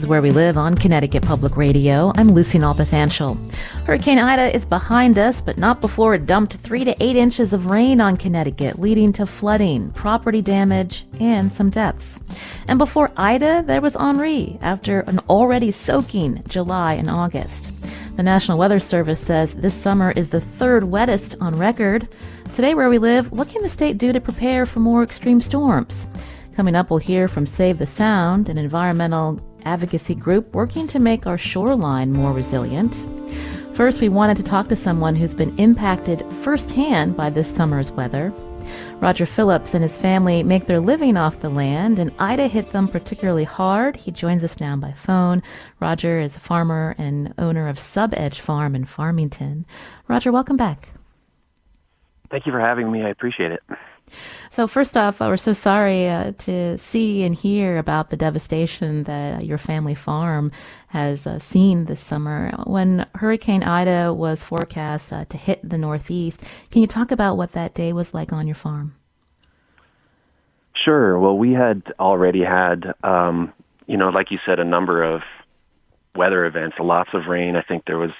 Is Where We Live on Connecticut Public Radio. I'm Lucy Nalpathanchel. Hurricane Ida is behind us, but not before it dumped three to eight inches of rain on Connecticut, leading to flooding, property damage, and some deaths. And before Ida, there was Henri after an already soaking July and August. The National Weather Service says this summer is the third wettest on record. Today, where we live, what can the state do to prepare for more extreme storms? Coming up, we'll hear from Save the Sound, an environmental advocacy group working to make our shoreline more resilient. First, we wanted to talk to someone who's been impacted firsthand by this summer's weather. Roger Phillips and his family make their living off the land, and Ida hit them particularly hard. He joins us now by phone. Roger is a farmer and owner of Sub Edge Farm in Farmington. Roger, welcome back. Thank you for having me. I appreciate it. So, first off, we're so sorry uh, to see and hear about the devastation that your family farm has uh, seen this summer. When Hurricane Ida was forecast uh, to hit the Northeast, can you talk about what that day was like on your farm? Sure. Well, we had already had, um, you know, like you said, a number of weather events, lots of rain. I think there was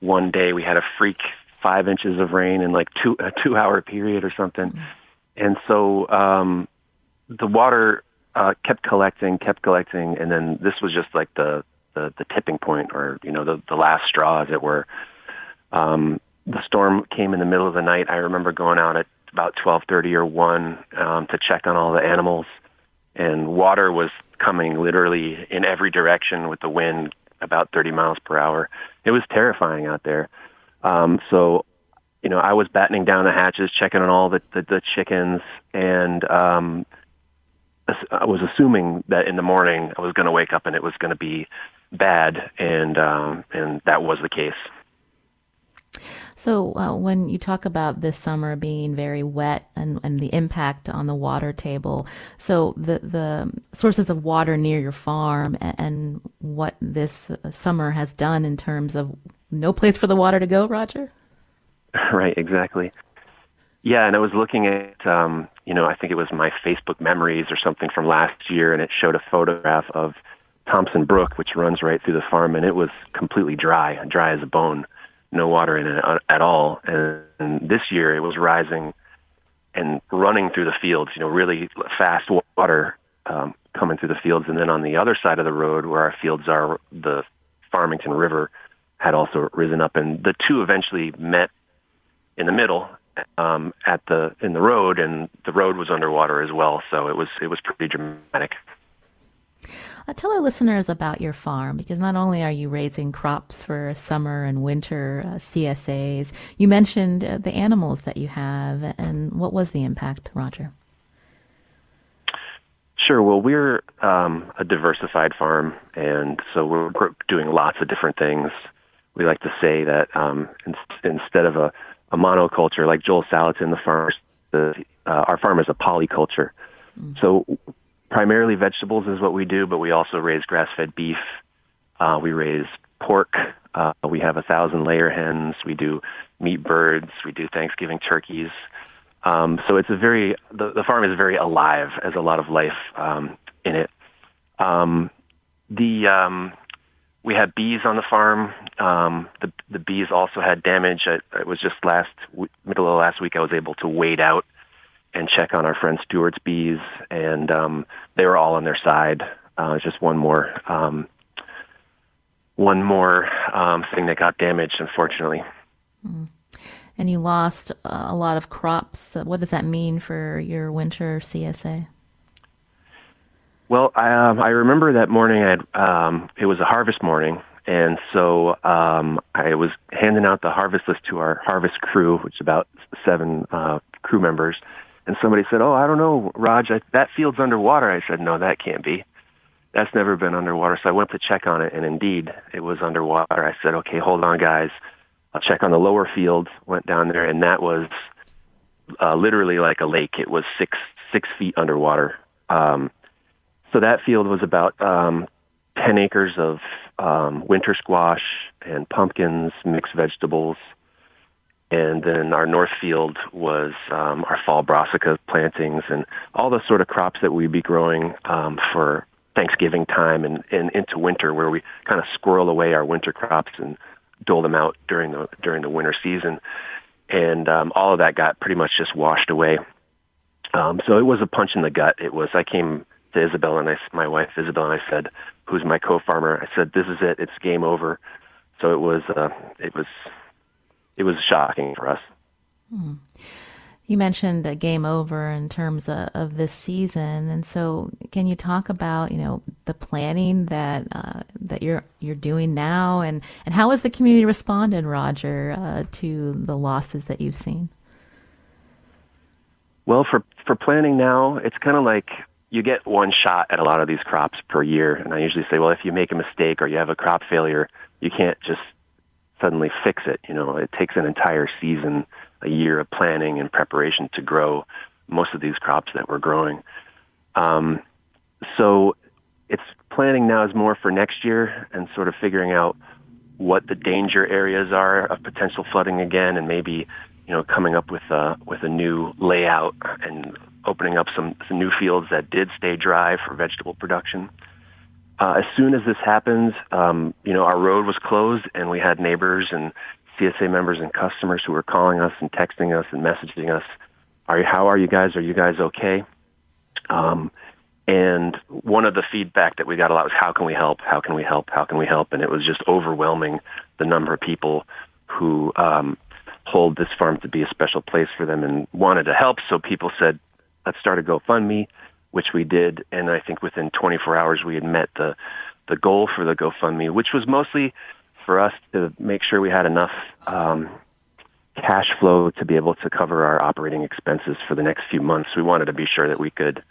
one day we had a freak five inches of rain in like two a two hour period or something. Mm-hmm and so um, the water uh, kept collecting, kept collecting, and then this was just like the the, the tipping point, or you know, the the last straw, as it were. Um, the storm came in the middle of the night. I remember going out at about twelve thirty or one um, to check on all the animals, and water was coming literally in every direction with the wind about 30 miles per hour. It was terrifying out there. Um, so you know, I was battening down the hatches, checking on all the the, the chickens, and um, I was assuming that in the morning I was going to wake up and it was going to be bad, and um, and that was the case. So, uh, when you talk about this summer being very wet and, and the impact on the water table, so the the sources of water near your farm and, and what this summer has done in terms of no place for the water to go, Roger. right, exactly. Yeah, and I was looking at, um, you know, I think it was my Facebook memories or something from last year, and it showed a photograph of Thompson Brook, which runs right through the farm, and it was completely dry, dry as a bone, no water in it at all. And, and this year, it was rising and running through the fields, you know, really fast water um, coming through the fields. And then on the other side of the road, where our fields are, the Farmington River had also risen up, and the two eventually met in the middle um, at the in the road, and the road was underwater as well. So it was it was pretty dramatic. Uh, tell our listeners about your farm because not only are you raising crops for summer and winter uh, CSAs, you mentioned uh, the animals that you have, and what was the impact, Roger? Sure. Well, we're um, a diversified farm, and so we're doing lots of different things. We like to say that um, in, instead of a a monoculture like Joel Salatin, the farm. The, uh, our farm is a polyculture. Mm. So primarily vegetables is what we do, but we also raise grass-fed beef. Uh, we raise pork. Uh, we have a thousand layer hens. We do meat birds. We do Thanksgiving turkeys. Um, so it's a very the, the farm is very alive, as a lot of life um, in it. Um, the um, we had bees on the farm. Um, the the bees also had damage. I, it was just last middle of last week. I was able to wade out and check on our friend Stewart's bees, and um, they were all on their side. Uh, just one more um, one more um, thing that got damaged, unfortunately. Mm. And you lost a lot of crops. What does that mean for your winter CSA? Well, I, um, I remember that morning. I had, um, it was a harvest morning, and so um, I was handing out the harvest list to our harvest crew, which is about seven uh, crew members, and somebody said, "Oh, I don't know, Raj, I, that field's underwater." I said, "No, that can't be. That's never been underwater." So I went to check on it, and indeed, it was underwater. I said, "Okay, hold on, guys. I'll check on the lower field." Went down there, and that was uh, literally like a lake. It was six six feet underwater. Um, so that field was about um, ten acres of um, winter squash and pumpkins, mixed vegetables and then our north field was um, our fall brassica plantings and all the sort of crops that we'd be growing um, for Thanksgiving time and, and into winter, where we kind of squirrel away our winter crops and dole them out during the during the winter season, and um, all of that got pretty much just washed away. Um, so it was a punch in the gut. It was. I came to Isabel and I, my wife Isabel, and I said, "Who's my co-farmer?" I said, "This is it. It's game over." So it was. Uh, it was it was shocking for us. Hmm. You mentioned a game over in terms of, of, this season, and so can you talk about you know the planning that uh, that you're you're doing now, and and how has the community responded, Roger, uh, to the losses that you've seen? Well, for for planning now, it's kind of like you get one shot at a lot of these crops per year, and I usually say, well, if you make a mistake or you have a crop failure, you can't just suddenly fix it. You know, it takes an entire season, a year of planning and preparation to grow most of these crops that we're growing. Um, so it's planning now is more for next year and sort of figuring out what the danger areas are of potential flooding again, and maybe you know coming up with a with a new layout and opening up some, some new fields that did stay dry for vegetable production. Uh, as soon as this happened, um, you know, our road was closed, and we had neighbors and CSA members and customers who were calling us and texting us and messaging us. Are you, how are you guys? Are you guys okay? Um, and one of the feedback that we got a lot was, "How can we help? How can we help? How can we help?" And it was just overwhelming the number of people who um, hold this farm to be a special place for them and wanted to help. So people said, "Let's start a GoFundMe." which we did, and I think within 24 hours we had met the the goal for the GoFundMe, which was mostly for us to make sure we had enough um, cash flow to be able to cover our operating expenses for the next few months. We wanted to be sure that we could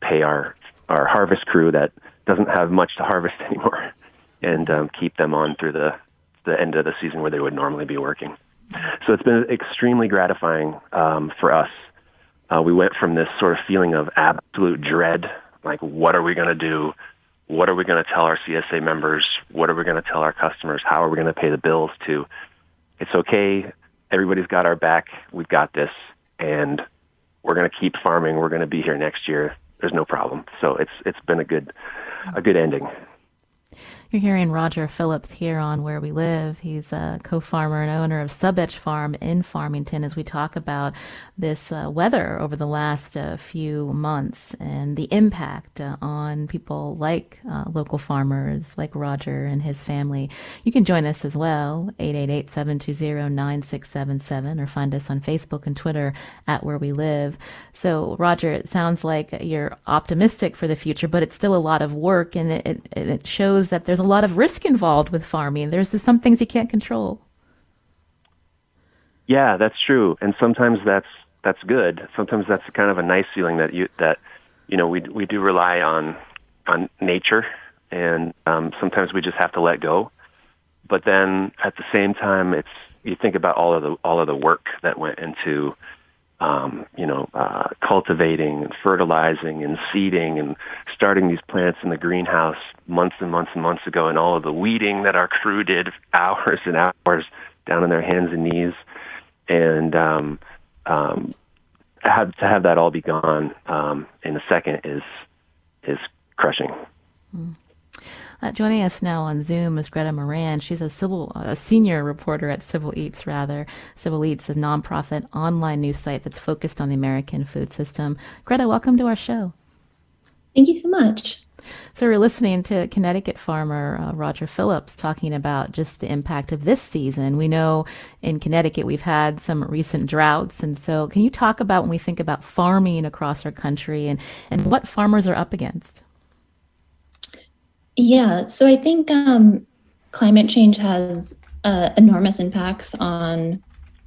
pay our our harvest crew that doesn't have much to harvest anymore, and um, keep them on through the the end of the season where they would normally be working. So it's been extremely gratifying um, for us uh, we went from this sort of feeling of absolute dread, like what are we going to do? What are we going to tell our CSA members? What are we going to tell our customers? How are we going to pay the bills? To it's okay. Everybody's got our back. We've got this, and we're going to keep farming. We're going to be here next year. There's no problem. So it's it's been a good a good ending. You're hearing Roger Phillips here on Where We Live. He's a co farmer and owner of Sub Edge Farm in Farmington as we talk about this uh, weather over the last uh, few months and the impact uh, on people like uh, local farmers, like Roger and his family. You can join us as well, 888 720 9677, or find us on Facebook and Twitter at Where We Live. So, Roger, it sounds like you're optimistic for the future, but it's still a lot of work and it, it, it shows that there's a lot of risk involved with farming. There's just some things you can't control. Yeah, that's true, and sometimes that's that's good. Sometimes that's kind of a nice feeling that you that you know we we do rely on on nature, and um, sometimes we just have to let go. But then at the same time, it's you think about all of the all of the work that went into um, you know, uh, cultivating and fertilizing and seeding and starting these plants in the greenhouse months and months and months ago, and all of the weeding that our crew did hours and hours down on their hands and knees, and um, um, have to have that all be gone um, in a second is is crushing. Mm. Uh, joining us now on Zoom is Greta Moran. She's a civil, a senior reporter at Civil Eats, rather. Civil Eats, is a nonprofit online news site that's focused on the American food system. Greta, welcome to our show. Thank you so much. So we're listening to Connecticut farmer uh, Roger Phillips talking about just the impact of this season. We know in Connecticut we've had some recent droughts, and so can you talk about when we think about farming across our country and and what farmers are up against? Yeah, so I think um, climate change has uh, enormous impacts on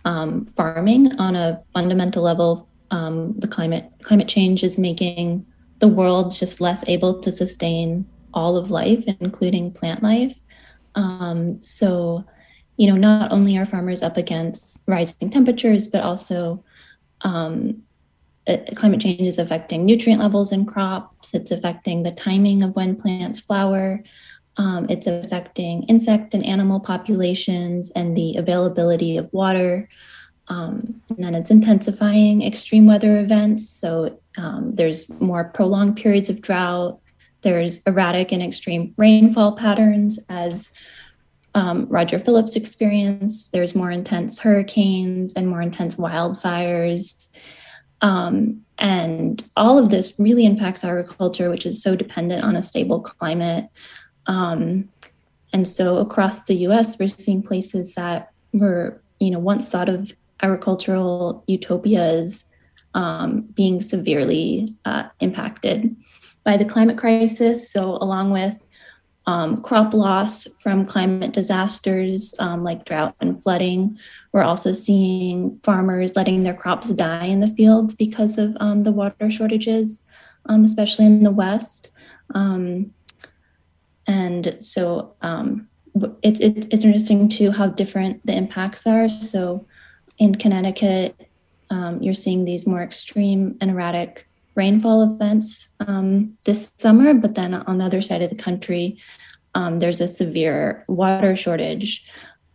um, farming on a fundamental level. Um, the climate climate change is making the world just less able to sustain all of life, including plant life. Um, so, you know, not only are farmers up against rising temperatures, but also um, climate change is affecting nutrient levels in crops. It's affecting the timing of when plants flower. Um, it's affecting insect and animal populations and the availability of water. Um, and then it's intensifying extreme weather events. So um, there's more prolonged periods of drought. There's erratic and extreme rainfall patterns, as um, Roger Phillips experienced. There's more intense hurricanes and more intense wildfires. Um, and all of this really impacts agriculture, which is so dependent on a stable climate. Um, and so across the US, we're seeing places that were, you know, once thought of agricultural utopias um, being severely uh, impacted by the climate crisis. So, along with um, crop loss from climate disasters um, like drought and flooding, we're also seeing farmers letting their crops die in the fields because of um, the water shortages, um, especially in the West. Um, and so um, it's, it's, it's interesting too how different the impacts are. So in Connecticut, you're seeing these more extreme and erratic rainfall events um, this summer, but then on the other side of the country, um, there's a severe water shortage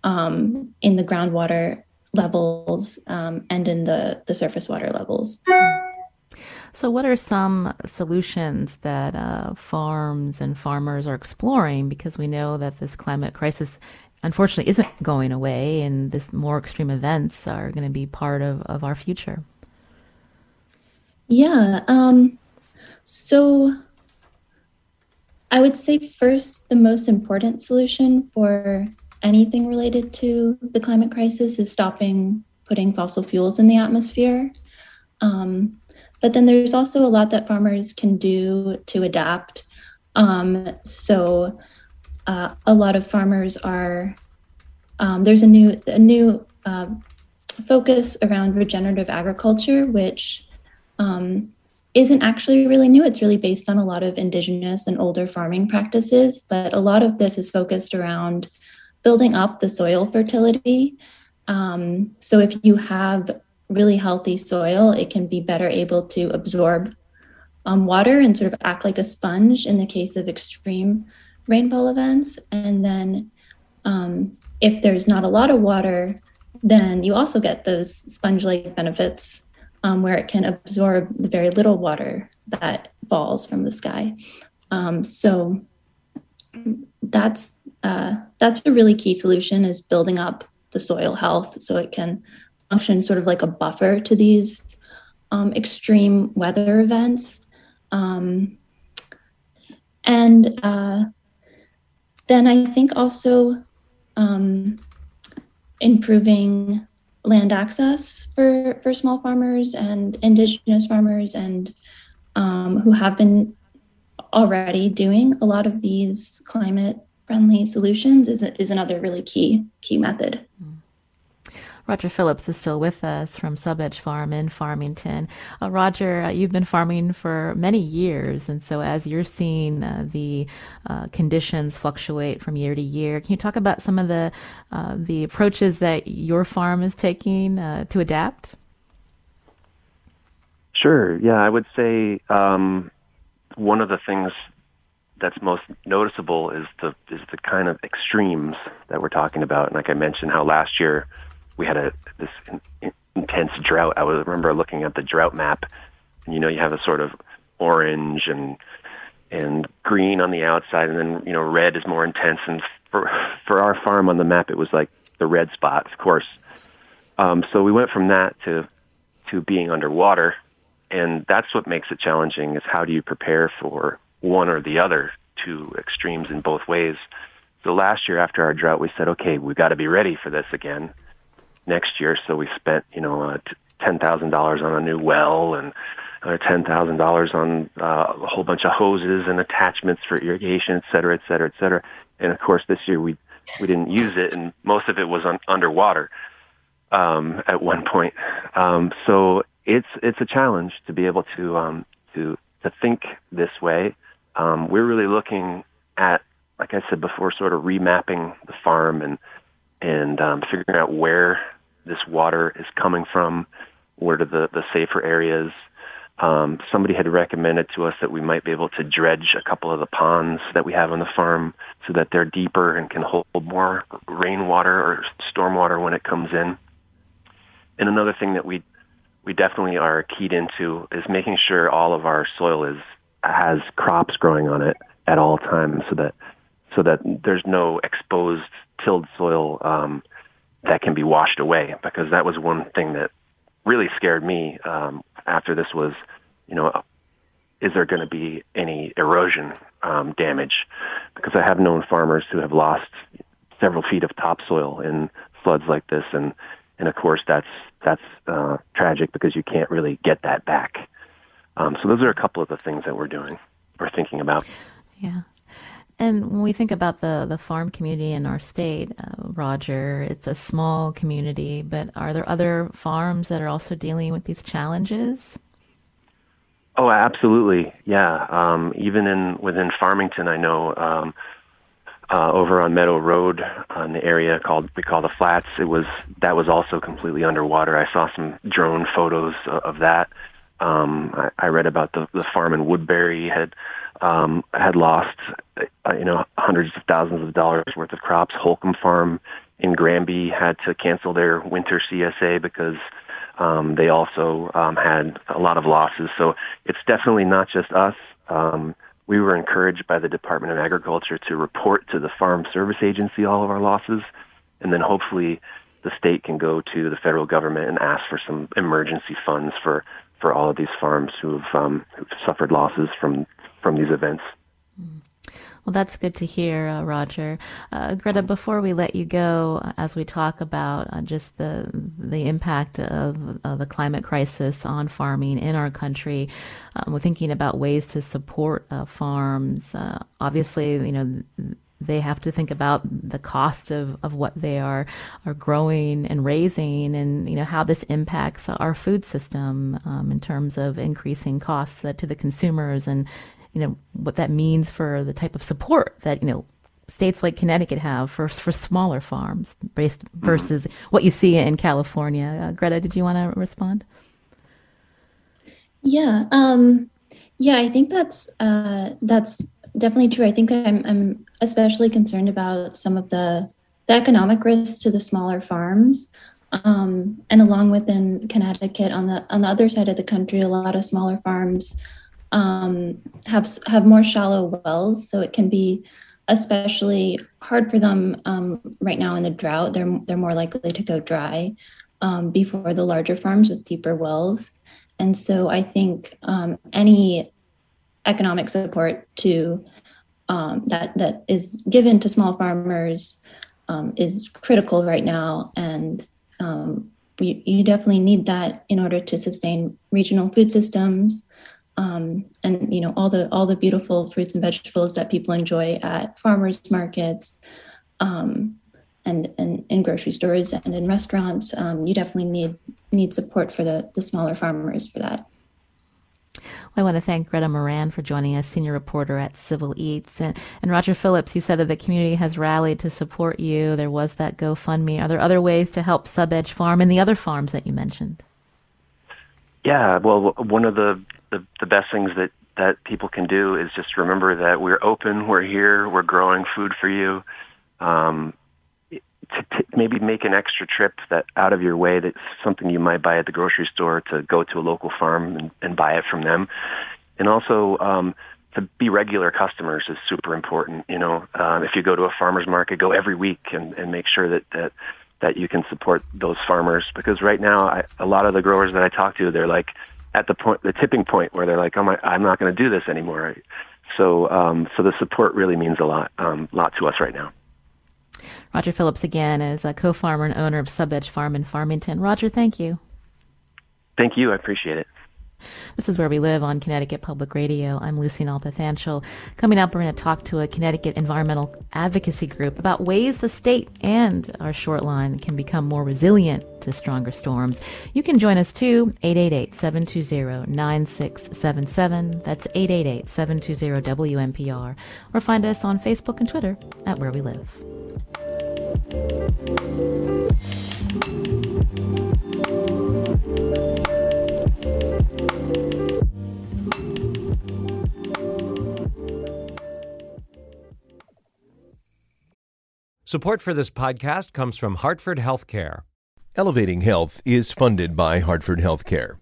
um, in the groundwater levels um, and in the, the surface water levels. So, what are some solutions that uh, farms and farmers are exploring? Because we know that this climate crisis, unfortunately, isn't going away, and this more extreme events are going to be part of, of our future. Yeah. Um, so, I would say first, the most important solution for anything related to the climate crisis is stopping putting fossil fuels in the atmosphere. Um, but then there's also a lot that farmers can do to adapt. Um, so uh, a lot of farmers are um, there's a new a new uh, focus around regenerative agriculture, which um, isn't actually really new. It's really based on a lot of indigenous and older farming practices, but a lot of this is focused around building up the soil fertility. Um, so if you have really healthy soil, it can be better able to absorb um, water and sort of act like a sponge in the case of extreme rainfall events. And then um, if there's not a lot of water, then you also get those sponge like benefits um, where it can absorb the very little water that falls from the sky. Um, so that's uh, that's a really key solution is building up the soil health so it can function sort of like a buffer to these um, extreme weather events. Um, and uh, then I think also um, improving land access for, for small farmers and indigenous farmers and um, who have been already doing a lot of these climate friendly solutions is, is another really key key method. Mm. Roger Phillips is still with us from Sub-Edge Farm in Farmington. Uh, Roger, uh, you've been farming for many years, and so as you're seeing uh, the uh, conditions fluctuate from year to year, can you talk about some of the uh, the approaches that your farm is taking uh, to adapt? Sure. Yeah, I would say um, one of the things that's most noticeable is the is the kind of extremes that we're talking about. And like I mentioned, how last year we had a this in, in, intense drought. I was remember looking at the drought map, and you know you have a sort of orange and and green on the outside, and then you know red is more intense. And for for our farm on the map, it was like the red spot, of course. Um, so we went from that to to being underwater, and that's what makes it challenging. Is how do you prepare for one or the other, two extremes in both ways. So last year after our drought, we said, okay, we've got to be ready for this again next year. So we spent, you know, uh, ten thousand dollars on a new well and uh, ten thousand dollars on uh, a whole bunch of hoses and attachments for irrigation, et cetera, et cetera, et cetera. And of course, this year we we didn't use it, and most of it was on, underwater. um, at one point. Um, so it's it's a challenge to be able to um, to to think this way. Um, we're really looking at, like I said before, sort of remapping the farm and and um, figuring out where this water is coming from, where are the the safer areas. Um, somebody had recommended to us that we might be able to dredge a couple of the ponds that we have on the farm so that they're deeper and can hold more rainwater or stormwater when it comes in. And another thing that we we definitely are keyed into is making sure all of our soil is has crops growing on it at all times, so that so that there's no exposed tilled soil um, that can be washed away. Because that was one thing that really scared me um, after this was, you know, is there going to be any erosion um, damage? Because I have known farmers who have lost several feet of topsoil in floods like this, and and of course that's that's uh, tragic because you can't really get that back. Um, so those are a couple of the things that we're doing or thinking about. Yeah. And when we think about the, the farm community in our state, uh, Roger, it's a small community, but are there other farms that are also dealing with these challenges? Oh, absolutely. Yeah. Um, even in within Farmington, I know um, uh, over on Meadow Road, in the area called we call the Flats. It was that was also completely underwater. I saw some drone photos of that. Um, I, I read about the the farm in Woodbury had um, had lost uh, you know hundreds of thousands of dollars worth of crops. Holcomb Farm in Granby had to cancel their winter CSA because um, they also um, had a lot of losses. So it's definitely not just us. Um, we were encouraged by the Department of Agriculture to report to the Farm Service Agency all of our losses, and then hopefully the state can go to the federal government and ask for some emergency funds for for all of these farms who've, um, who've suffered losses from from these events. Well, that's good to hear, uh, Roger. Uh, Greta, before we let you go, uh, as we talk about uh, just the the impact of the climate crisis on farming in our country, um, we're thinking about ways to support uh, farms. Uh, obviously, you know they have to think about the cost of, of what they are are growing and raising and you know how this impacts our food system um, in terms of increasing costs to the consumers and you know what that means for the type of support that you know states like Connecticut have for for smaller farms based mm-hmm. versus mm-hmm. what you see in California. Uh, Greta, did you want to respond? Yeah, um, yeah, I think that's uh, that's definitely true. I think I'm I'm especially concerned about some of the the economic risks to the smaller farms. Um, and along within Connecticut, on the on the other side of the country, a lot of smaller farms um, have have more shallow wells, so it can be especially hard for them um, right now in the drought. They're they're more likely to go dry um, before the larger farms with deeper wells, and so I think um, any economic support to um, that that is given to small farmers um, is critical right now, and you, you definitely need that in order to sustain regional food systems um, and you know all the all the beautiful fruits and vegetables that people enjoy at farmers markets um, and, and in grocery stores and in restaurants. Um, you definitely need need support for the the smaller farmers for that I want to thank Greta Moran for joining us, senior reporter at Civil Eats. And, and Roger Phillips, you said that the community has rallied to support you. There was that GoFundMe. Are there other ways to help Sub Edge Farm and the other farms that you mentioned? Yeah, well, one of the the the best things that that people can do is just remember that we're open, we're here, we're growing food for you. Um, to, to maybe make an extra trip that out of your way that's something you might buy at the grocery store to go to a local farm and, and buy it from them and also um to be regular customers is super important you know um if you go to a farmers market go every week and and make sure that that that you can support those farmers because right now I, a lot of the growers that I talk to they're like at the point, the tipping point where they're like, "Oh my, I'm not going to do this anymore." So, um, so the support really means a lot, um, lot to us right now. Roger Phillips again is a co-farmer and owner of Sub Edge Farm in Farmington. Roger, thank you. Thank you. I appreciate it. This is Where We Live on Connecticut Public Radio. I'm Lucy Nalpathanchel. Coming up, we're going to talk to a Connecticut environmental advocacy group about ways the state and our short line can become more resilient to stronger storms. You can join us too, 888-720-9677. That's 888-720-WNPR. Or find us on Facebook and Twitter at Where We Live. Support for this podcast comes from Hartford Healthcare. Elevating Health is funded by Hartford Healthcare.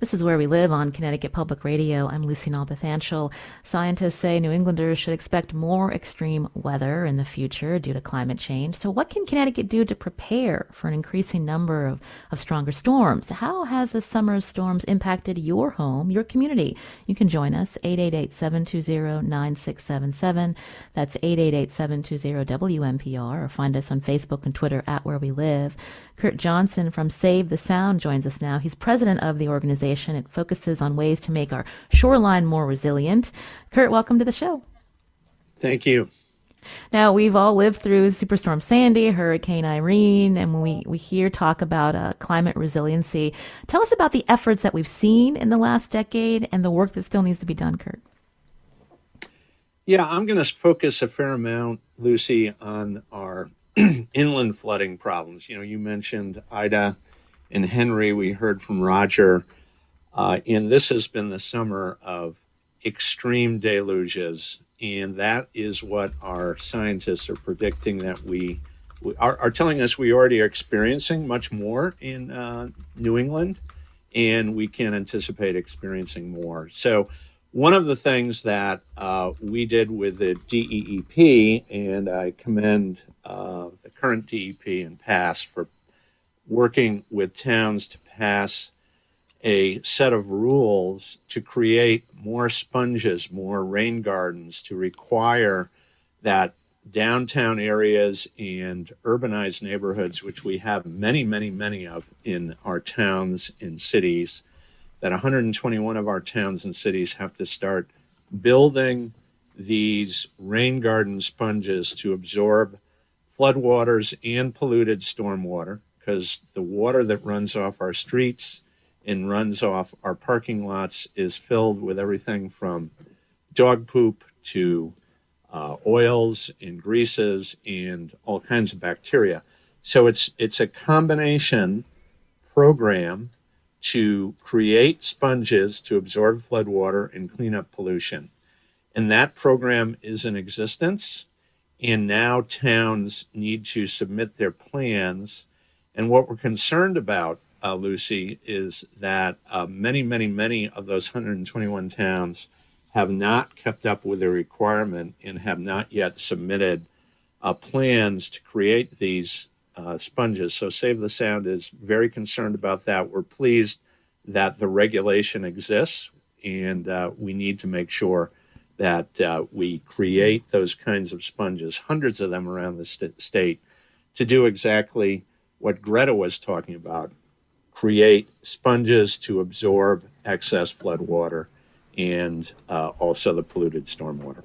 This is Where We Live on Connecticut Public Radio. I'm Lucy Nalpathanchel. Scientists say New Englanders should expect more extreme weather in the future due to climate change. So, what can Connecticut do to prepare for an increasing number of, of stronger storms? How has this summer's storms impacted your home, your community? You can join us, 888 720 9677. That's 888 720 WNPR, or find us on Facebook and Twitter at Where We Live. Curt Johnson from Save the Sound joins us now. He's president of the organization. It focuses on ways to make our shoreline more resilient. Curt, welcome to the show. Thank you. Now, we've all lived through Superstorm Sandy, Hurricane Irene, and when we, we hear talk about uh, climate resiliency, tell us about the efforts that we've seen in the last decade and the work that still needs to be done, Curt. Yeah, I'm going to focus a fair amount, Lucy, on our inland flooding problems. You know, you mentioned Ida and Henry. We heard from Roger. Uh, and this has been the summer of extreme deluges. And that is what our scientists are predicting that we, we are, are, telling us we already are experiencing much more in uh, New England. And we can anticipate experiencing more. So, one of the things that uh, we did with the DEEP, and I commend uh, the current DEP and PASS for working with towns to pass a set of rules to create more sponges, more rain gardens, to require that downtown areas and urbanized neighborhoods, which we have many, many, many of in our towns and cities, that 121 of our towns and cities have to start building these rain garden sponges to absorb floodwaters and polluted stormwater because the water that runs off our streets and runs off our parking lots is filled with everything from dog poop to uh, oils and greases and all kinds of bacteria. So it's it's a combination program to create sponges to absorb floodwater and clean up pollution. And that program is in existence. And now towns need to submit their plans. And what we're concerned about, uh, Lucy, is that uh, many, many, many of those 121 towns have not kept up with the requirement and have not yet submitted uh, plans to create these uh, sponges. So Save the Sound is very concerned about that. We're pleased that the regulation exists, and uh, we need to make sure that uh, we create those kinds of sponges, hundreds of them around the st- state, to do exactly what Greta was talking about create sponges to absorb excess flood water and uh, also the polluted stormwater.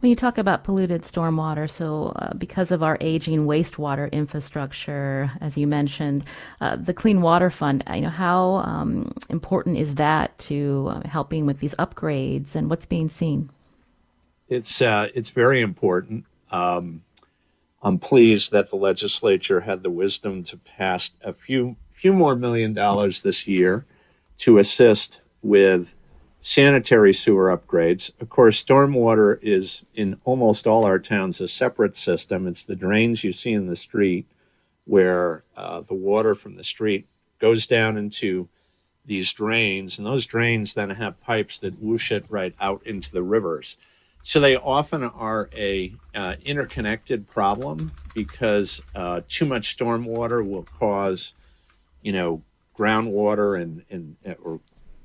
When you talk about polluted stormwater, so uh, because of our aging wastewater infrastructure, as you mentioned, uh, the Clean Water Fund, you know, how um, important is that to uh, helping with these upgrades and what's being seen? it's uh, it's very important. Um, I'm pleased that the legislature had the wisdom to pass a few few more million dollars this year to assist with sanitary sewer upgrades. Of course, stormwater is in almost all our towns a separate system. It's the drains you see in the street where uh, the water from the street goes down into these drains, and those drains then have pipes that whoosh it right out into the rivers. So they often are a uh, interconnected problem because uh, too much stormwater will cause, you know, groundwater and, and or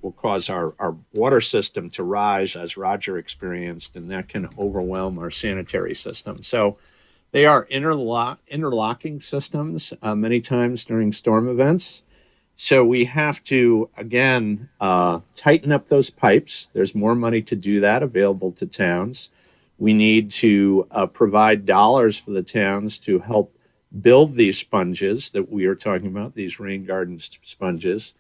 will cause our, our water system to rise as Roger experienced, and that can overwhelm our sanitary system. So they are interlock, interlocking systems uh, many times during storm events. So we have to, again, uh, tighten up those pipes. There's more money to do that available to towns. We need to uh, provide dollars for the towns to help build these sponges that we are talking about, these rain garden sponges.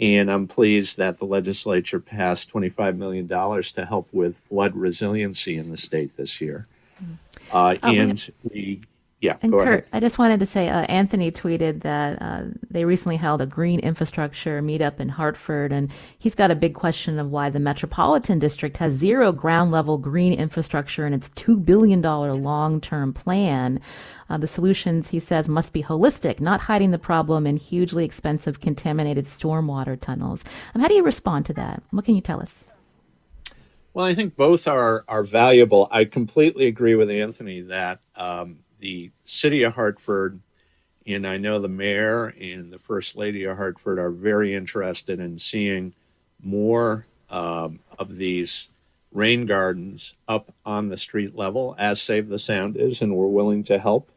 And I'm pleased that the legislature passed $25 million to help with flood resiliency in the state this year. Mm. Uh, oh, and we yeah, and Curt, ahead. I just wanted to say, uh, Anthony tweeted that uh, they recently held a green infrastructure meetup in Hartford, and he's got a big question of why the Metropolitan District has zero ground level green infrastructure in its $2 billion long term plan. Uh, the solutions, he says, must be holistic, not hiding the problem in hugely expensive contaminated stormwater tunnels. Um, how do you respond to that? What can you tell us? Well, I think both are, are valuable. I completely agree with Anthony that um, the city of Hartford, and I know the mayor and the first lady of Hartford are very interested in seeing more um, of these rain gardens up on the street level, as Save the Sound is, and we're willing to help.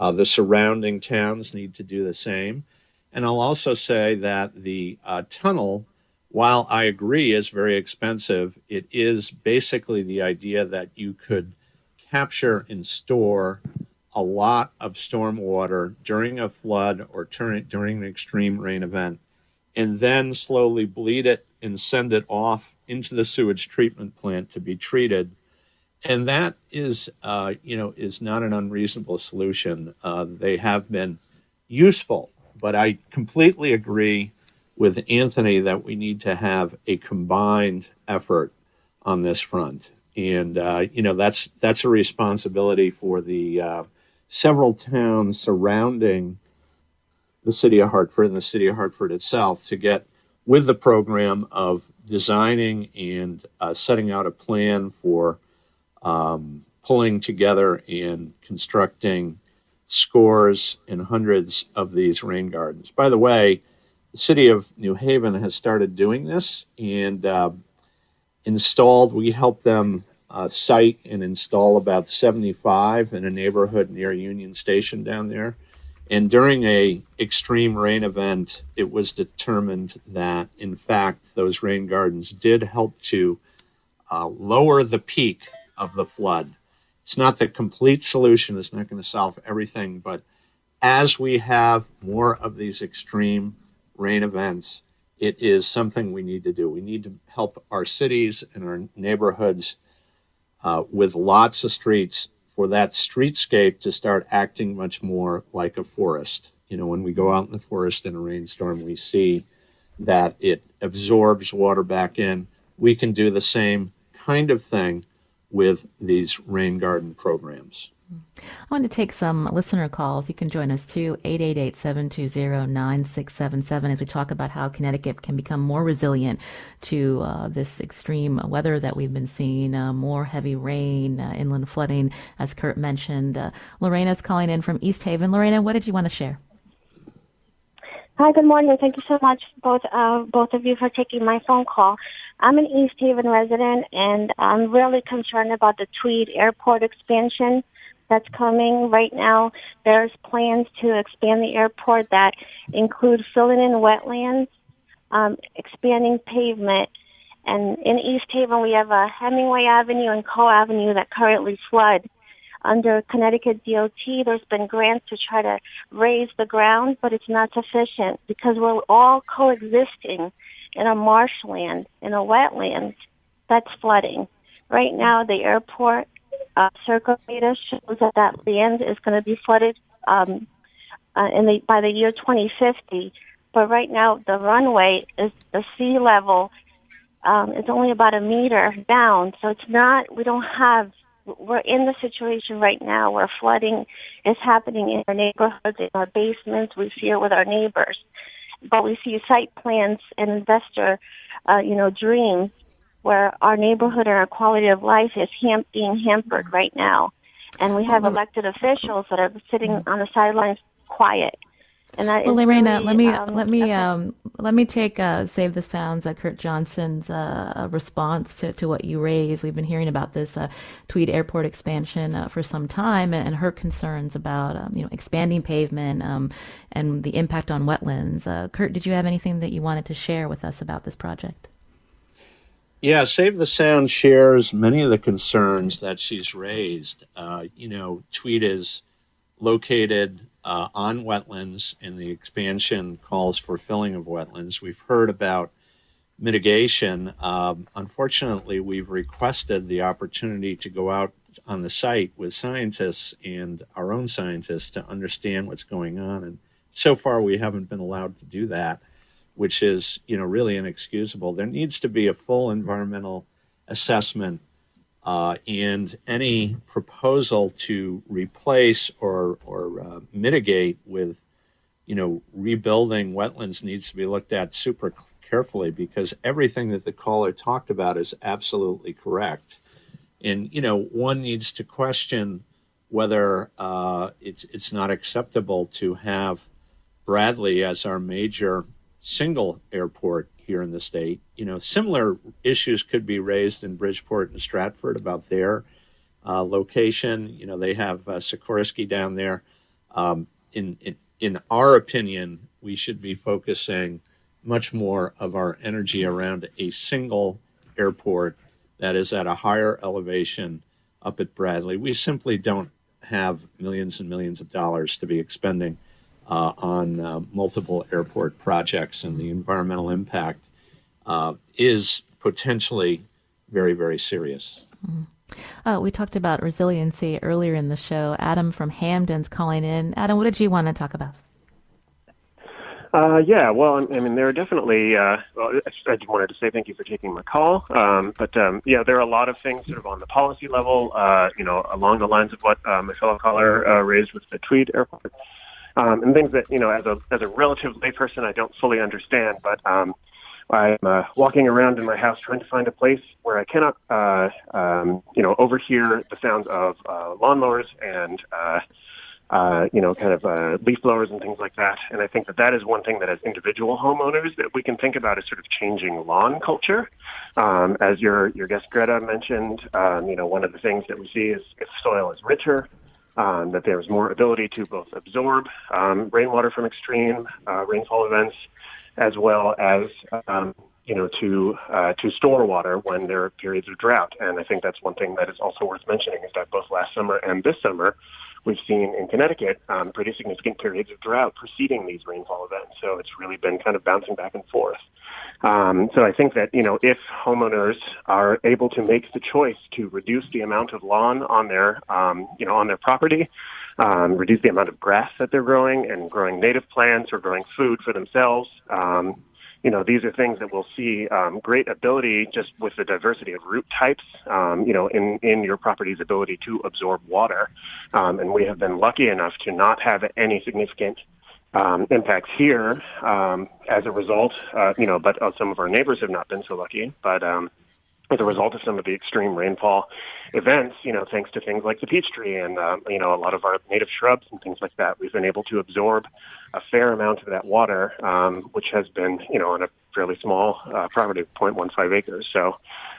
Uh, the surrounding towns need to do the same. And I'll also say that the uh, tunnel, while I agree is very expensive, it is basically the idea that you could capture and store a lot of storm water during a flood or during an extreme rain event, and then slowly bleed it and send it off into the sewage treatment plant to be treated. And that is, uh, you know, is not an unreasonable solution. Uh, they have been useful, but I completely agree with Anthony that we need to have a combined effort on this front. And uh, you know that's that's a responsibility for the uh, several towns surrounding the city of Hartford and the city of Hartford itself to get with the program of designing and uh, setting out a plan for um, pulling together and constructing scores and hundreds of these rain gardens. By the way, the city of New Haven has started doing this and uh, installed, we helped them uh, site and install about 75 in a neighborhood near Union Station down there. And during a extreme rain event, it was determined that, in fact, those rain gardens did help to uh, lower the peak of the flood. It's not the complete solution; it's not going to solve everything. But as we have more of these extreme rain events, it is something we need to do. We need to help our cities and our neighborhoods uh, with lots of streets for that streetscape to start acting much more like a forest. You know, when we go out in the forest in a rainstorm, we see that it absorbs water back in. We can do the same kind of thing with these rain garden programs. I want to take some listener calls. You can join us too, 888-720-9677 as we talk about how Connecticut can become more resilient to uh, this extreme weather that we've been seeing, uh, more heavy rain, uh, inland flooding, as Curt mentioned. Uh, Lorena's calling in from East Haven. Lorena, what did you want to share? Hi, good morning. Thank you so much, both uh, both of you, for taking my phone call. I'm an East Haven resident, and I'm really concerned about the Tweed Airport expansion that's coming right now. There's plans to expand the airport that include filling in wetlands, um, expanding pavement. And in East Haven, we have a Hemingway Avenue and Coe Avenue that currently flood. Under Connecticut DOT, there's been grants to try to raise the ground, but it's not sufficient because we're all coexisting in a marshland, in a wetland that's flooding. Right now, the airport uh, circle data shows that that land is going to be flooded um, uh, in the, by the year 2050. But right now, the runway is the sea level um, is only about a meter down, so it's not. We don't have. We're in the situation right now where flooding is happening in our neighborhoods, in our basements. We see it with our neighbors, but we see site plans and investor, uh, you know, dreams where our neighborhood and our quality of life is ham- being hampered right now. And we have elected officials that are sitting on the sidelines quiet. And that well, Lorena, really, let me um, let me um, let me take uh, Save the Sound's. Uh, Curt Johnson's uh, response to, to what you raised. We've been hearing about this uh, Tweed Airport expansion uh, for some time, and, and her concerns about um, you know expanding pavement um, and the impact on wetlands. Uh, Curt, did you have anything that you wanted to share with us about this project? Yeah, Save the Sound shares many of the concerns that she's raised. Uh, you know, Tweed is located uh, on wetlands, and the expansion calls for filling of wetlands. We've heard about mitigation. Um, unfortunately, we've requested the opportunity to go out on the site with scientists and our own scientists to understand what's going on. And so far, we haven't been allowed to do that which is you know really inexcusable. There needs to be a full environmental assessment, uh, and any proposal to replace or or uh, mitigate with you know rebuilding wetlands needs to be looked at super carefully because everything that the caller talked about is absolutely correct, and you know one needs to question whether uh, it's it's not acceptable to have Bradley as our major single airport here in the state. You know, similar issues could be raised in Bridgeport and Stratford about their uh, location. You know, they have uh, Sikorsky down there. Um, in, in in our opinion, we should be focusing much more of our energy around a single airport that is at a higher elevation up at Bradley. We simply don't have millions and millions of dollars to be expending uh, on uh, multiple airport projects, and the environmental impact uh, is potentially very, very serious. Mm-hmm. Uh, we talked about resiliency earlier in the show. Adam from Hamden's calling in. Adam, what did you want to talk about? Uh, yeah, well, I mean, there are definitely. Uh, well, I just wanted to say thank you for taking my call. Um, but um, yeah, there are a lot of things sort of on the policy level. Uh, you know, along the lines of what uh, my fellow caller uh, raised with the Tweed Airport um, and things that you know as a as a relative layperson I don't fully understand. But um, I'm uh, walking around in my house trying to find a place where I cannot uh, um, you know overhear the sounds of uh, lawnmowers and uh, uh, you know, kind of uh, leaf blowers and things like that. And I think that that is one thing that as individual homeowners that we can think about is sort of changing lawn culture. Um, as your your guest Greta mentioned, um, you know, one of the things that we see is if soil is richer, um, that there's more ability to both absorb um, rainwater from extreme uh, rainfall events, as well as um, you know to uh, to store water when there are periods of drought. And I think that's one thing that is also worth mentioning is that both last summer and this summer, we've seen in Connecticut um, pretty significant periods of drought preceding these rainfall events. So it's really been kind of bouncing back and forth. Um, so I think that you know if homeowners are able to make the choice to reduce the amount of lawn on their um, you know on their property, um, reduce the amount of grass that they're growing, and growing native plants or growing food for themselves. Um, you know, these are things that we'll see um, great ability just with the diversity of root types, um, you know, in, in your property's ability to absorb water. Um, and we have been lucky enough to not have any significant um, impacts here um, as a result. Uh, you know, but uh, some of our neighbors have not been so lucky. But um, as a result of some of the extreme rainfall events, you know, thanks to things like the peach tree and um, you know a lot of our native shrubs and things like that, we've been able to absorb a fair amount of that water, um, which has been you know on a fairly small uh, property of 0.15 acres. So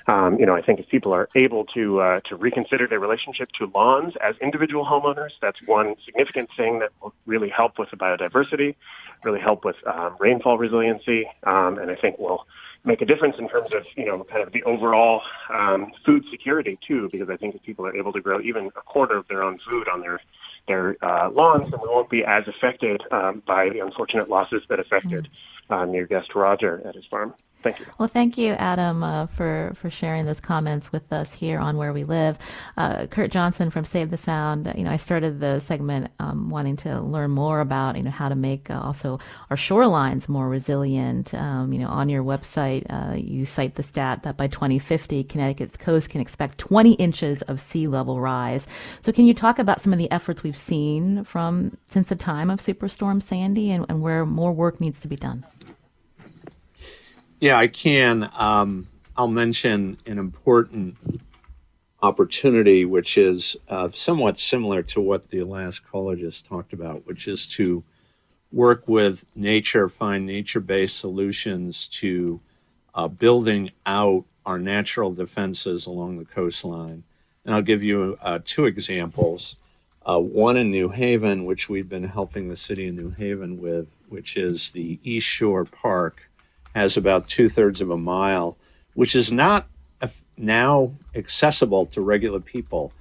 um, you know, I think if people are able to uh, to reconsider their relationship to lawns as individual homeowners, that's one significant thing that will really help with the biodiversity, really help with um, rainfall resiliency, um, and I think will make a difference in terms of you know kind of the overall um, food security too. Because I think if people are able to grow even a quarter of their own food on their their uh, lawns, then we won't be as affected um, by the unfortunate losses that affected um, your guest Roger at his farm. Thank you. Well, thank you, Adam, uh, for for sharing those comments with us here on Where We Live. Uh, Curt Johnson from Save the Sound. You know, I started the segment um, wanting to learn more about you know how to make uh, also our shorelines more resilient. Um, you know, on your website, uh, you cite the stat that by 2050, Connecticut's coast can expect 20 inches of sea level rise. So, can you talk about some of the efforts we've seen from since the time of Superstorm Sandy and, and where more work needs to be done? Yeah, I can. Um, I'll mention an important opportunity, which is uh, somewhat similar to what the last caller just talked about, which is to work with nature, find nature based solutions to uh, building out our natural defenses along the coastline. And I'll give you uh, two examples. Uh, one in New Haven, which we've been helping the city of New Haven with, which is the East Shore Park has about two thirds of a mile, which is not now accessible to regular people.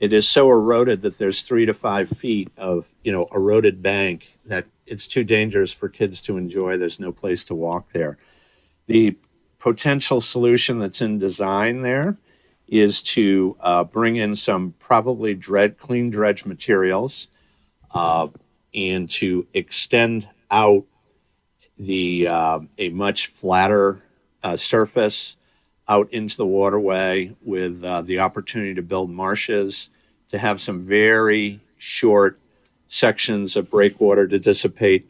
It is so eroded that there's three to five feet of you know eroded bank that it's too dangerous for kids to enjoy. There's no place to walk there. The potential solution that's in design there is to uh, bring in some probably clean dredge materials uh, and to extend out the uh, a much flatter uh, surface out into the waterway with uh, the opportunity to build marshes, to have some very short sections of breakwater to dissipate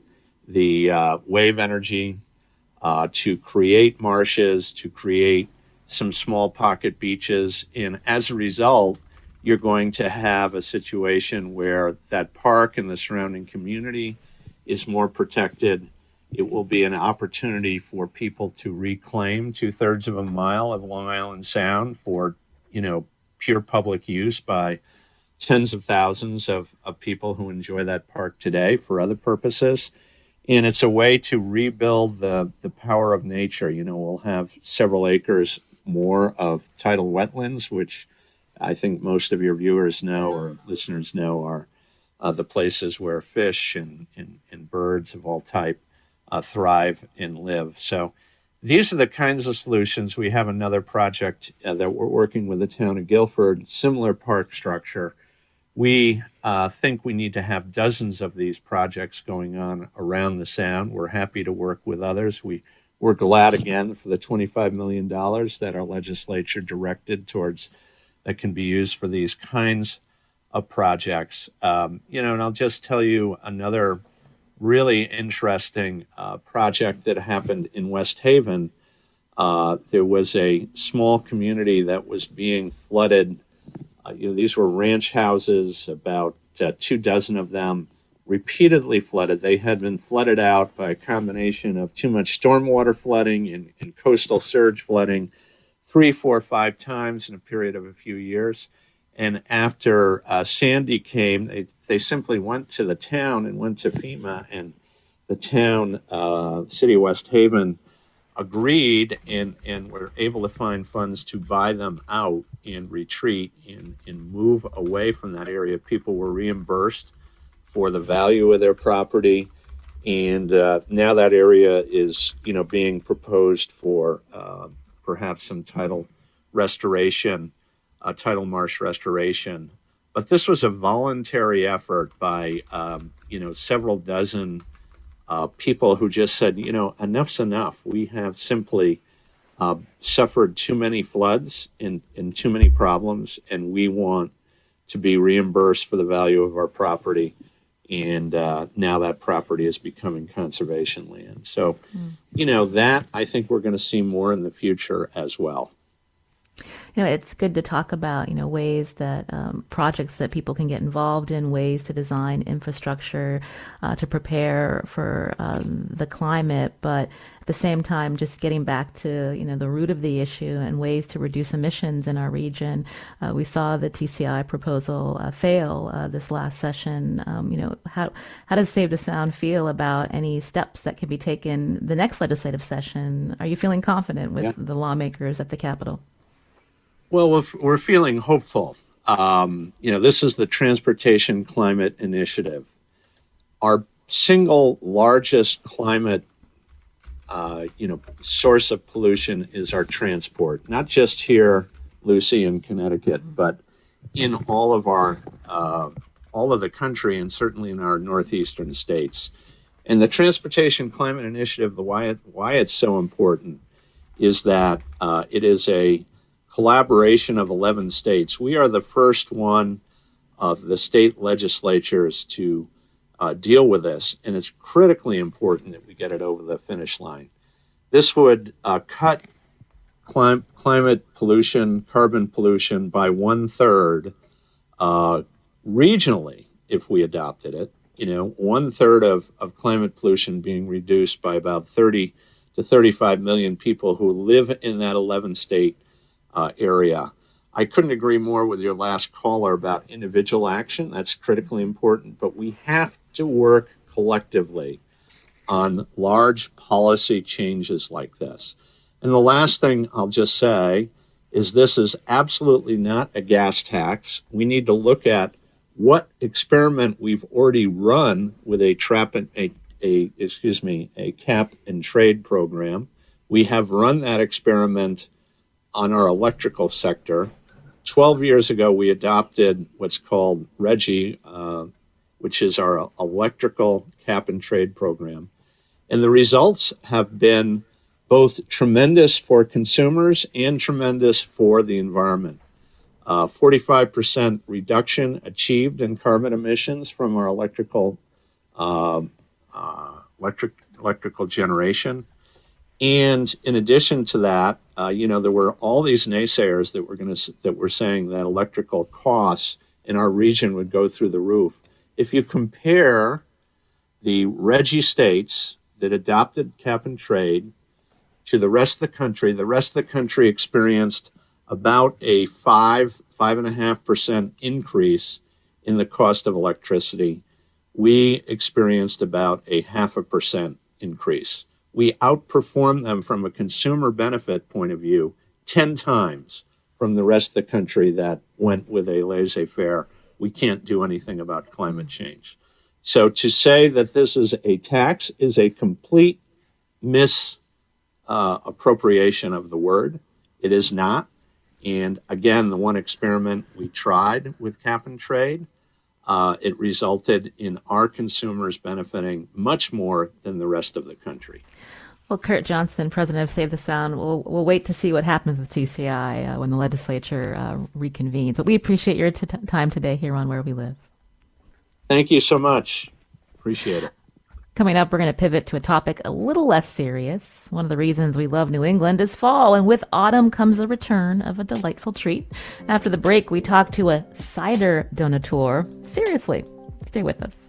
the uh, wave energy, uh, to create marshes, to create some small pocket beaches. And as a result, you're going to have a situation where that park and the surrounding community is more protected it will be an opportunity for people to reclaim two thirds of a mile of Long Island Sound for, you know, pure public use by tens of thousands of, of people who enjoy that park today for other purposes. And it's a way to rebuild the, the power of nature. You know, we'll have several acres more of tidal wetlands, which I think most of your viewers know or listeners know are uh, the places where fish and, and, and birds of all type uh, thrive and live. So these are the kinds of solutions. We have another project uh, that we're working with the town of Guilford, similar park structure. We uh, think we need to have dozens of these projects going on around the Sound. We're happy to work with others. We we're glad again for the $25 million that our legislature directed towards that can be used for these kinds of projects. Um, you know, and I'll just tell you another really interesting uh, project that happened in West Haven. Uh, there was a small community that was being flooded. Uh, you know, these were ranch houses, about uh, two dozen of them, repeatedly flooded. They had been flooded out by a combination of too much stormwater flooding and, and coastal surge flooding, three, four, five times in a period of a few years. And after uh, Sandy came, they, they simply went to the town and went to FEMA, and the town, uh, City of West Haven, agreed and, and were able to find funds to buy them out and retreat and, and move away from that area. People were reimbursed for the value of their property. And uh, now that area is, you know, being proposed for uh, perhaps some tidal restoration uh, tidal marsh restoration. But this was a voluntary effort by um, you know several dozen uh, people who just said, you know, enough's enough. We have simply uh, suffered too many floods and, and too many problems, and we want to be reimbursed for the value of our property. And uh, now that property is becoming conservation land. So, mm. you know, that I think we're going to see more in the future as well you know, it's good to talk about, you know, ways that um, projects that people can get involved in, ways to design infrastructure uh, to prepare for um, the climate, but at the same time, just getting back to, you know, the root of the issue and ways to reduce emissions in our region. Uh, we saw the TCI proposal uh, fail uh, this last session. Um, you know, how, how does Save the Sound feel about any steps that can be taken the next legislative session? Are you feeling confident with yeah. the lawmakers at the Capitol? Well, we're, we're feeling hopeful. Um, you know, this is the Transportation Climate Initiative. Our single largest climate uh, you know, source of pollution is our transport, not just here, Lucy, in Connecticut, but in all of our uh, all of the country and certainly in our northeastern states. And the Transportation Climate Initiative, the why it, why it's so important, is that uh, it is a collaboration of 11 states. We are the first one of the state legislatures to uh, deal with this, and it's critically important that we get it over the finish line. This would uh, cut clim- climate pollution, carbon pollution by one third uh, regionally if we adopted it. You know, one third of, of climate pollution being reduced by about 30 to 35 million people who live in that 11 state uh, area. I couldn't agree more with your last caller about individual action. That's critically important, but we have to work collectively on large policy changes like this. And the last thing I'll just say is this is absolutely not a gas tax. We need to look at what experiment we've already run with a trap and a, a excuse me a cap and trade program. We have run that experiment on our electrical sector. 12 years ago, we adopted what's called RGGI, uh, which is our electrical cap and trade program. And the results have been both tremendous for consumers and tremendous for the environment. Uh, 45% reduction achieved in carbon emissions from our electrical uh, uh, electric electrical generation. And in addition to that, uh, you know, there were all these naysayers that were going to that were saying that electrical costs in our region would go through the roof. If you compare the RGGI states that adopted cap and trade to the rest of the country, the rest of the country experienced about a five, five and a half percent increase in the cost of electricity. We experienced about a half a percent increase. We outperform them from a consumer benefit point of view 10 times from the rest of the country that went with a laissez faire. We can't do anything about climate change. So to say that this is a tax is a complete misappropriation uh, of the word. It is not. And again, the one experiment we tried with cap and trade, uh, it resulted in our consumers benefiting much more than the rest of the country. Well, Curt Johnson, president of Save the Sound, we'll, we'll wait to see what happens with TCI uh, when the legislature uh, reconvenes. But we appreciate your t- time today here on Where We Live. Thank you so much. Appreciate it. Coming up, we're going to pivot to a topic a little less serious. One of the reasons we love New England is fall, and with autumn comes the return of a delightful treat. After the break, we talk to a cider donateur. Seriously, stay with us.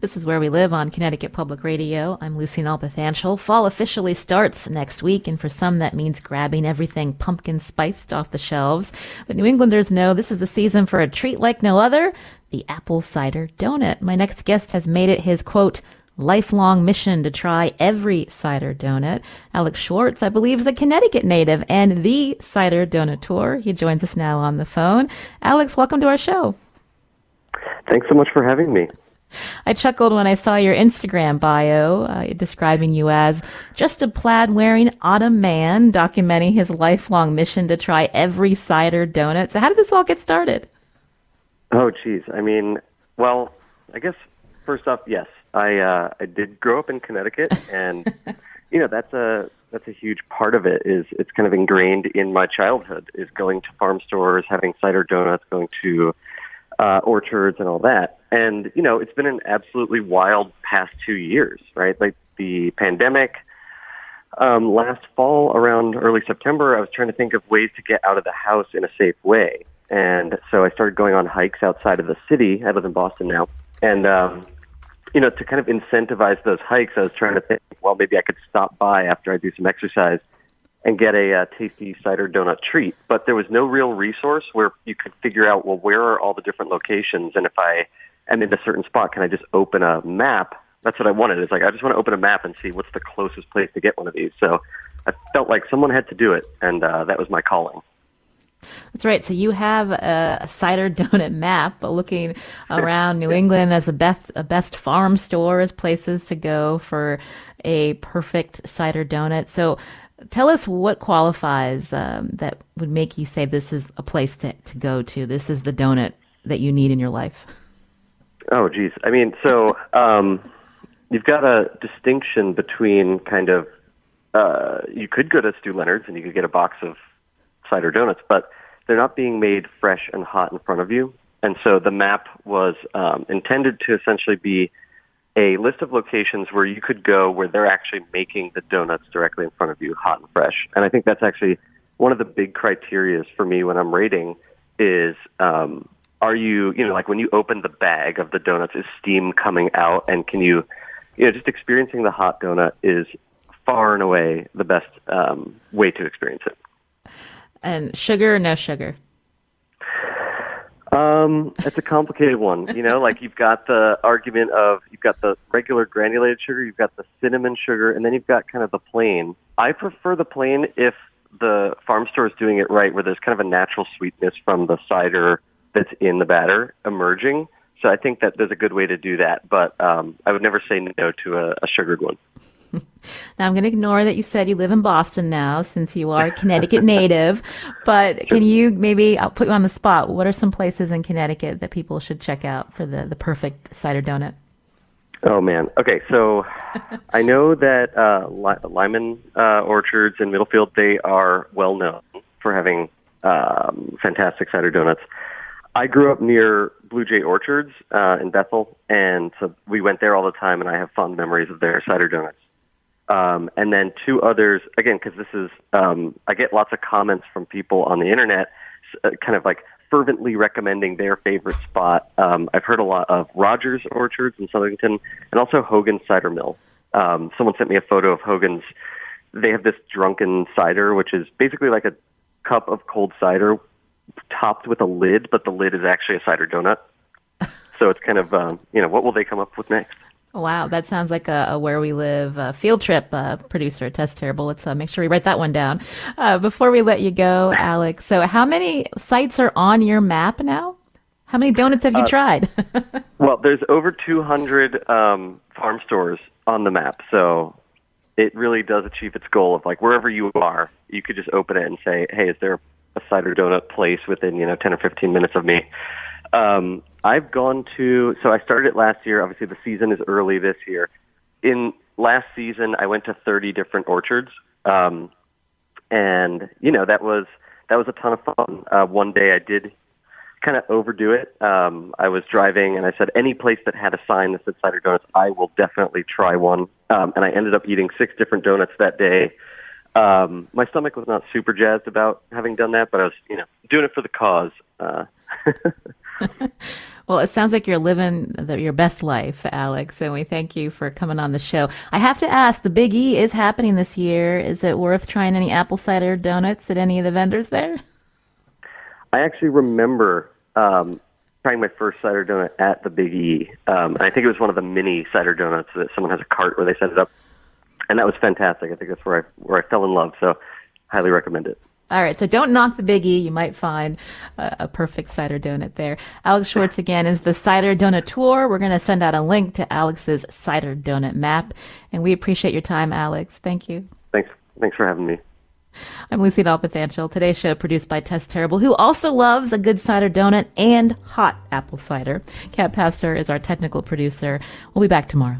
This is Where We Live on Connecticut Public Radio. I'm Lucy Nalpathanchel. Fall officially starts next week, and for some that means grabbing everything pumpkin spiced off the shelves. But New Englanders know this is the season for a treat like no other, the apple cider donut. My next guest has made it his quote, lifelong mission to try every cider donut. Alex Schwartz, I believe, is a Connecticut native and the cider donateur. He joins us now on the phone. Alex, welcome to our show. Thanks so much for having me. I chuckled when I saw your Instagram bio uh, describing you as just a plaid wearing autumn man documenting his lifelong mission to try every cider donut. So, how did this all get started? Oh, geez. I mean, well, I guess first off, yes, I uh, I did grow up in Connecticut, and you know that's a that's a huge part of it. Is it's kind of ingrained in my childhood. Is going to farm stores, having cider donuts, going to uh, orchards, and all that. And, you know, it's been an absolutely wild past two years, right? Like the pandemic. Um, last fall, around early September, I was trying to think of ways to get out of the house in a safe way. And so I started going on hikes outside of the city. I live in Boston now. And, um, you know, to kind of incentivize those hikes, I was trying to think, well, maybe I could stop by after I do some exercise and get a uh, tasty cider donut treat. But there was no real resource where you could figure out, well, where are all the different locations? And if I am in a certain spot, can I just open a map? That's what I wanted. It's like I just want to open a map and see what's the closest place to get one of these. So I felt like someone had to do it, and uh, that was my calling. That's right. So you have a, cider donut map, looking around New England as a best a best farm store as places to go for a perfect cider donut. So tell us what qualifies um, that would make you say this is a place to, to go to. This is the donut that you need in your life. Oh, geez. I mean, so um, you've got a distinction between kind of uh, you could go to Stew Leonard's and you could get a box of cider donuts, but they're not being made fresh and hot in front of you. And so the map was um, intended to essentially be a list of locations where you could go where they're actually making the donuts directly in front of you, hot and fresh. And I think that's actually one of the big criterias for me when I'm rating is um, are you, you know, like when you open the bag of the donuts, is steam coming out, and can you, you know, just experiencing the hot donut is far and away the best um, way to experience it. And sugar or no sugar? Um, it's a complicated one. You know, like you've got the argument of you've got the regular granulated sugar, you've got the cinnamon sugar, and then you've got kind of the plain. I prefer the plain if the farm store is doing it right, where there's kind of a natural sweetness from the cider that's in the batter emerging. So I think that there's a good way to do that, but um, I would never say no to a, a sugared one. Now I'm going to ignore that you said you live in Boston now, since you are a Connecticut native. But can you maybe I'll put you on the spot? What are some places in Connecticut that people should check out for the the perfect cider donut? Oh man. Okay, so I know that uh, Lyman uh, Orchards in Middlefield they are well known for having um, fantastic cider donuts. I grew up near Blue Jay Orchards uh, in Bethel, and so we went there all the time, and I have fond memories of their cider donuts. Um, and then two others, again, because this is, um, I get lots of comments from people on the internet, uh, kind of like fervently recommending their favorite spot. Um, I've heard a lot of Rogers Orchards in Southington, and also Hogan's Cider Mill. Um, someone sent me a photo of Hogan's. They have this drunken cider, which is basically like a cup of cold cider topped with a lid, but the lid is actually a cider donut. so it's kind of, um, you know, what will they come up with next? Wow, that sounds like a, a where we live uh, field trip. Uh, producer Tess Terrible. Let's uh, make sure we write that one down uh, before we let you go, Alex. So, how many sites are on your map now? How many donuts have you uh, tried? well, there's over 200 um, farm stores on the map, so it really does achieve its goal of like wherever you are, you could just open it and say, "Hey, is there a cider donut place within you know 10 or 15 minutes of me. Um, I've gone to so I started it last year. Obviously, the season is early this year. In last season, I went to 30 different orchards, um, and you know that was that was a ton of fun. Uh, one day, I did kind of overdo it. Um, I was driving, and I said any place that had a sign that said cider donuts, I will definitely try one. Um, and I ended up eating six different donuts that day. Um, my stomach was not super jazzed about having done that, but I was, you know, doing it for the cause. Uh, well, it sounds like you're living the, your best life, Alex, and we thank you for coming on the show. I have to ask, the Big E is happening this year. Is it worth trying any apple cider donuts at any of the vendors there? I actually remember um, trying my first cider donut at the Big E. Um, and I think it was one of the mini cider donuts that someone has a cart where they set it up and that was fantastic. I think that's where I where I fell in love. So, highly recommend it. All right, so don't knock the biggie. You might find a, a, perfect cider donut there. Alex Schwartz again is the cider donateur. We're going to send out a link to Alex's cider donut map, and we appreciate your time, Alex. Thank you. Thanks. Thanks for having me. I'm Lucy Nalpathanchel. Today's show produced by Tess Terrible, who also loves a good cider donut and hot apple cider. Kat Pastor is our technical producer. We'll be back tomorrow.